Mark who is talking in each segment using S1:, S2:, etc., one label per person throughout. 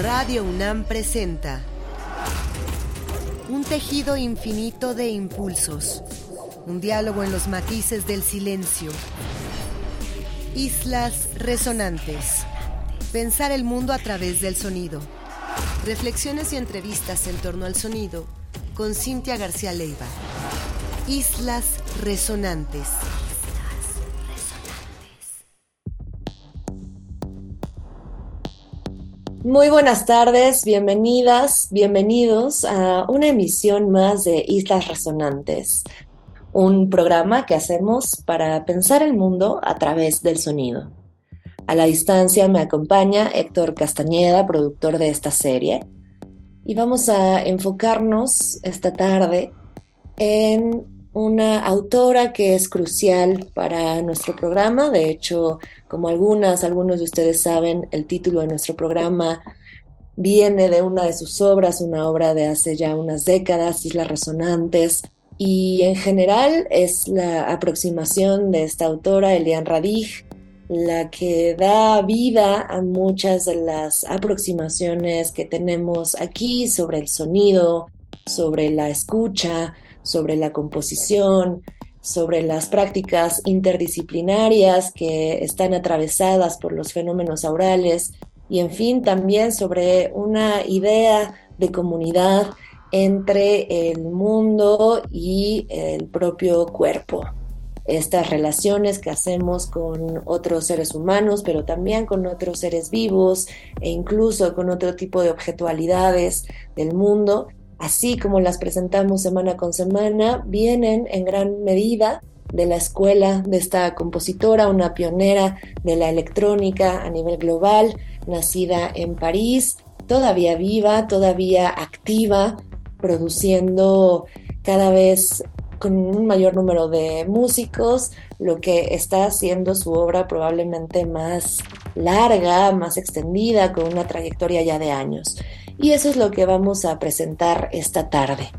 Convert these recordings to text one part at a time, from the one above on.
S1: Radio UNAM presenta un tejido infinito de impulsos, un diálogo en los matices del silencio, islas resonantes, pensar el mundo a través del sonido, reflexiones y entrevistas en torno al sonido con Cintia García Leiva. Islas resonantes.
S2: Muy buenas tardes, bienvenidas, bienvenidos a una emisión más de Islas Resonantes, un programa que hacemos para pensar el mundo a través del sonido. A la distancia me acompaña Héctor Castañeda, productor de esta serie, y vamos a enfocarnos esta tarde en una autora que es crucial para nuestro programa. De hecho, como algunas, algunos de ustedes saben, el título de nuestro programa viene de una de sus obras, una obra de hace ya unas décadas, Islas Resonantes, y en general es la aproximación de esta autora, Elian Radig, la que da vida a muchas de las aproximaciones que tenemos aquí sobre el sonido, sobre la escucha, sobre la composición, sobre las prácticas interdisciplinarias que están atravesadas por los fenómenos aurales y en fin también sobre una idea de comunidad entre el mundo y el propio cuerpo. Estas relaciones que hacemos con otros seres humanos, pero también con otros seres vivos e incluso con otro tipo de objetualidades del mundo, así como las presentamos semana con semana, vienen en gran medida de la escuela de esta compositora, una pionera de la electrónica a nivel global, nacida en París, todavía viva, todavía activa, produciendo cada vez con un mayor número de músicos, lo que está haciendo su obra probablemente más larga, más extendida, con una trayectoria ya de años y eso es lo que vamos a presentar esta tarde.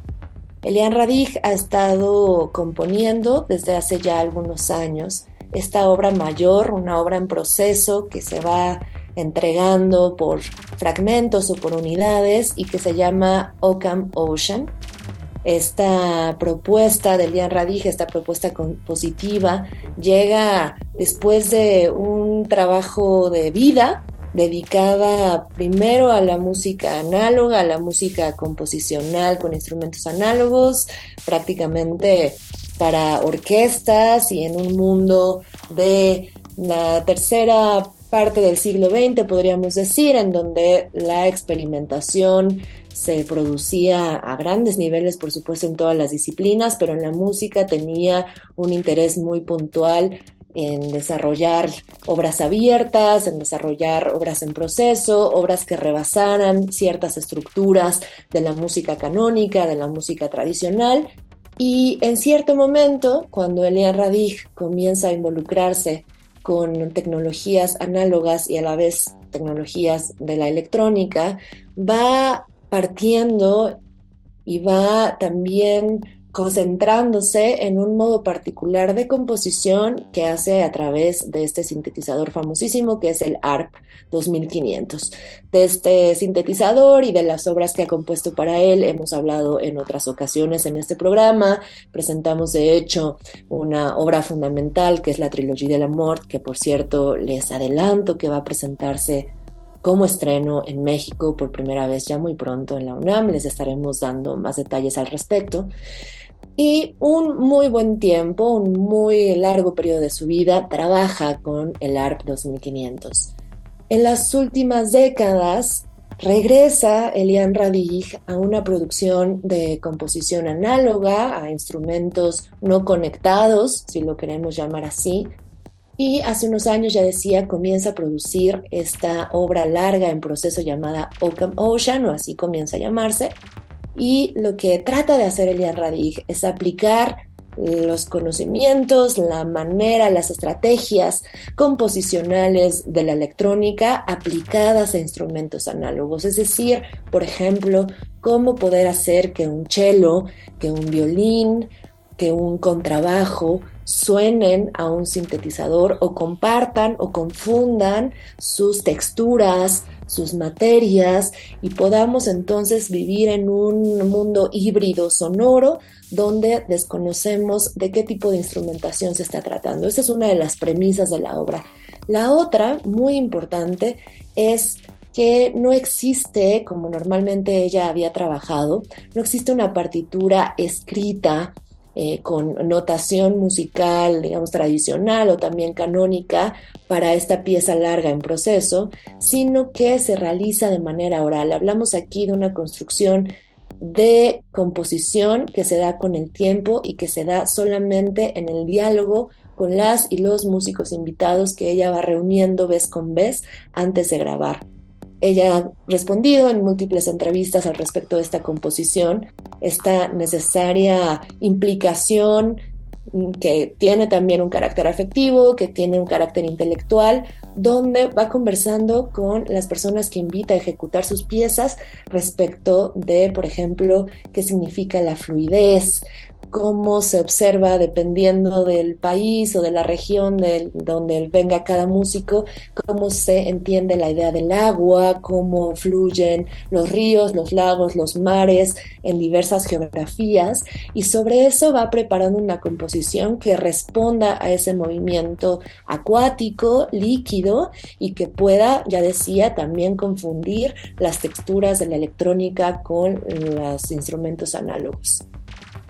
S2: Elian Radig ha estado componiendo desde hace ya algunos años esta obra mayor, una obra en proceso que se va entregando por fragmentos o por unidades y que se llama Ockham Ocean. Esta propuesta de Elian Radig, esta propuesta compositiva, llega después de un trabajo de vida dedicada primero a la música análoga, a la música composicional con instrumentos análogos, prácticamente para orquestas y en un mundo de la tercera parte del siglo XX, podríamos decir, en donde la experimentación se producía a grandes niveles, por supuesto, en todas las disciplinas, pero en la música tenía un interés muy puntual en desarrollar obras abiertas, en desarrollar obras en proceso, obras que rebasaran ciertas estructuras de la música canónica, de la música tradicional. Y en cierto momento, cuando Elia Radig comienza a involucrarse con tecnologías análogas y a la vez tecnologías de la electrónica, va partiendo y va también concentrándose en un modo particular de composición que hace a través de este sintetizador famosísimo que es el ARP 2500. De este sintetizador y de las obras que ha compuesto para él hemos hablado en otras ocasiones en este programa. Presentamos de hecho una obra fundamental que es la Trilogía del Amor, que por cierto les adelanto que va a presentarse como estreno en México por primera vez ya muy pronto en la UNAM. Les estaremos dando más detalles al respecto y un muy buen tiempo, un muy largo periodo de su vida, trabaja con el ARP 2500. En las últimas décadas regresa Elian Radig a una producción de composición análoga, a instrumentos no conectados, si lo queremos llamar así, y hace unos años, ya decía, comienza a producir esta obra larga en proceso llamada Occam Ocean, o así comienza a llamarse, y lo que trata de hacer Elian Radig es aplicar los conocimientos, la manera, las estrategias composicionales de la electrónica aplicadas a instrumentos análogos. Es decir, por ejemplo, cómo poder hacer que un cello, que un violín, que un contrabajo suenen a un sintetizador o compartan o confundan sus texturas, sus materias y podamos entonces vivir en un mundo híbrido sonoro donde desconocemos de qué tipo de instrumentación se está tratando. Esa es una de las premisas de la obra. La otra, muy importante, es que no existe, como normalmente ella había trabajado, no existe una partitura escrita eh, con notación musical, digamos, tradicional o también canónica para esta pieza larga en proceso, sino que se realiza de manera oral. Hablamos aquí de una construcción de composición que se da con el tiempo y que se da solamente en el diálogo con las y los músicos invitados que ella va reuniendo vez con vez antes de grabar. Ella ha respondido en múltiples entrevistas al respecto de esta composición, esta necesaria implicación que tiene también un carácter afectivo, que tiene un carácter intelectual, donde va conversando con las personas que invita a ejecutar sus piezas respecto de, por ejemplo, qué significa la fluidez, cómo se observa dependiendo del país o de la región de donde venga cada músico, cómo se entiende la idea del agua, cómo fluyen los ríos, los lagos, los mares en diversas geografías. Y sobre eso va preparando una composición que responda a ese movimiento acuático, líquido y que pueda, ya decía, también confundir las texturas de la electrónica con los instrumentos análogos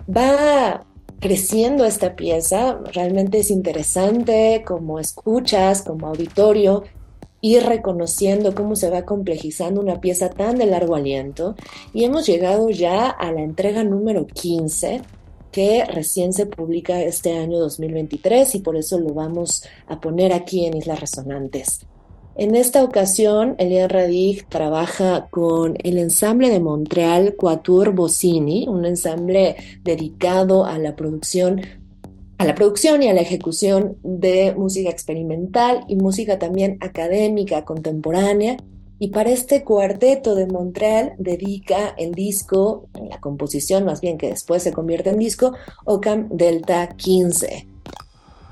S2: va creciendo esta pieza, realmente es interesante como escuchas, como auditorio, ir reconociendo cómo se va complejizando una pieza tan de largo aliento y hemos llegado ya a la entrega número 15 que recién se publica este año 2023 y por eso lo vamos a poner aquí en Islas Resonantes. En esta ocasión, Elian Radig trabaja con el ensamble de Montreal Quatuor Bossini, un ensamble dedicado a la producción a la producción y a la ejecución de música experimental y música también académica contemporánea. Y para este cuarteto de Montreal dedica el disco, la composición más bien que después se convierte en disco, Ocam Delta 15.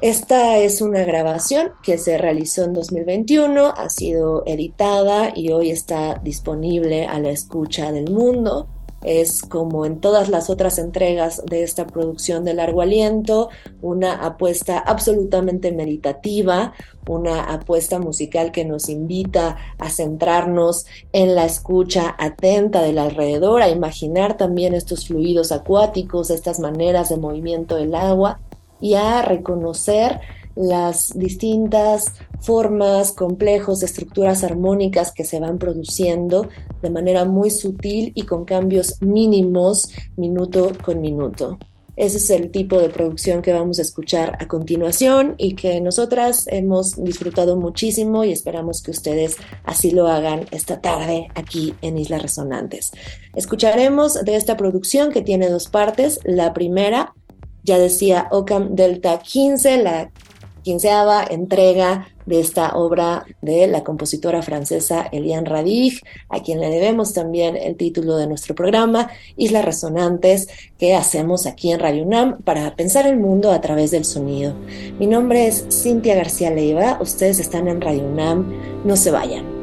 S2: Esta es una grabación que se realizó en 2021, ha sido editada y hoy está disponible a la escucha del mundo. Es como en todas las otras entregas de esta producción de largo aliento, una apuesta absolutamente meditativa, una apuesta musical que nos invita a centrarnos en la escucha atenta del alrededor, a imaginar también estos fluidos acuáticos, estas maneras de movimiento del agua y a reconocer las distintas formas, complejos, estructuras armónicas que se van produciendo de manera muy sutil y con cambios mínimos minuto con minuto. Ese es el tipo de producción que vamos a escuchar a continuación y que nosotras hemos disfrutado muchísimo y esperamos que ustedes así lo hagan esta tarde aquí en Islas Resonantes. Escucharemos de esta producción que tiene dos partes. La primera ya decía Ocam Delta 15, la quinceava entrega de esta obra de la compositora francesa Eliane Radig, a quien le debemos también el título de nuestro programa, Islas Resonantes, que hacemos aquí en Radio UNAM para pensar el mundo a través del sonido. Mi nombre es Cintia García Leiva, ustedes están en Radio UNAM, no se vayan.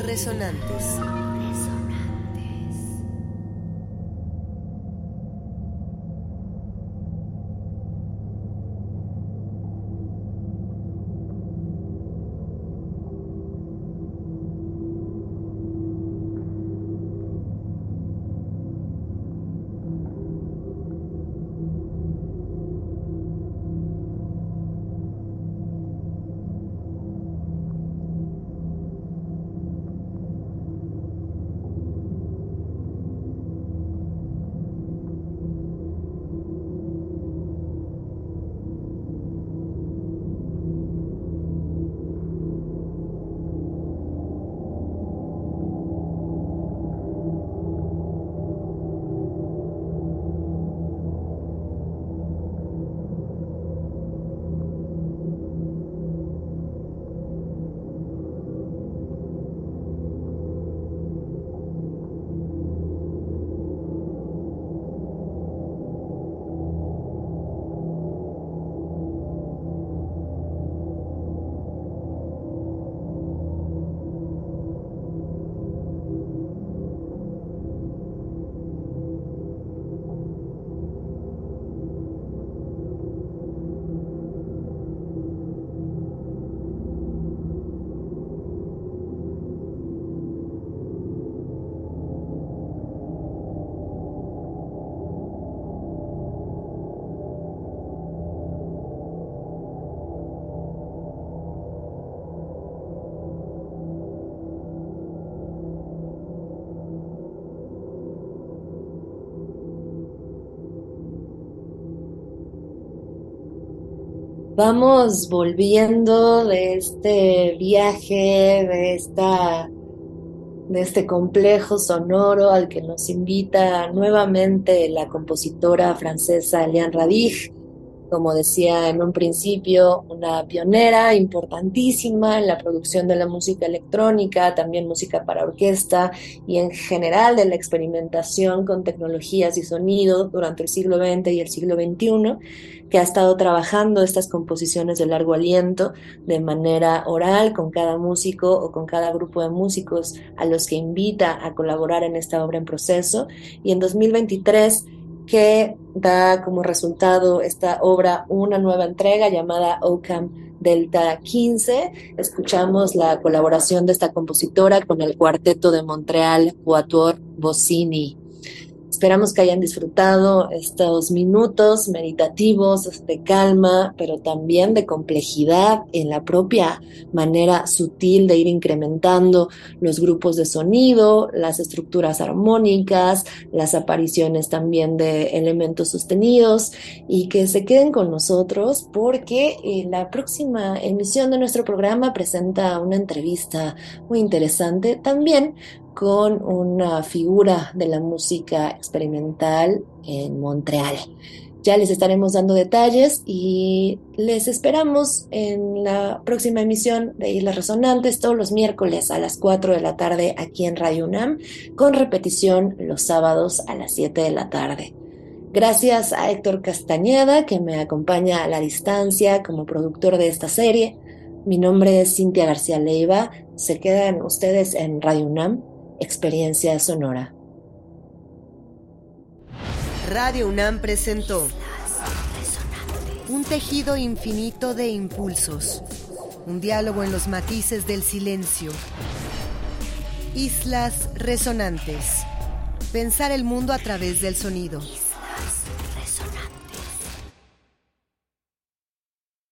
S1: Resonantes.
S2: Vamos volviendo de este viaje, de esta de este complejo sonoro al que nos invita nuevamente la compositora francesa Liane Radig, como decía en un principio, una pionera importantísima en la producción de la música electrónica, también música para orquesta y en general de la experimentación con tecnologías y sonido durante el siglo XX y el siglo XXI, que ha estado trabajando estas composiciones de largo aliento de manera oral con cada músico o con cada grupo de músicos a los que invita a colaborar en esta obra en proceso. Y en 2023 que da como resultado esta obra una nueva entrega llamada Ocam Delta 15. Escuchamos la colaboración de esta compositora con el cuarteto de Montreal Quatuor Bossini. Esperamos que hayan disfrutado estos minutos meditativos de calma, pero también de complejidad en la propia manera sutil de ir incrementando los grupos de sonido, las estructuras armónicas, las apariciones también de elementos sostenidos y que se queden con nosotros porque eh, la próxima emisión de nuestro programa presenta una entrevista muy interesante también con una figura de la música experimental en Montreal. Ya les estaremos dando detalles y les esperamos en la próxima emisión de Islas Resonantes todos los miércoles a las 4 de la tarde aquí en Radio UNAM, con repetición los sábados a las 7 de la tarde. Gracias a Héctor Castañeda, que me acompaña a la distancia como productor de esta serie. Mi nombre es Cintia García Leiva. Se quedan ustedes en Radio UNAM experiencia sonora.
S1: Radio UNAM presentó un tejido infinito de impulsos, un diálogo en los matices del silencio. Islas resonantes. Pensar el mundo a través del sonido.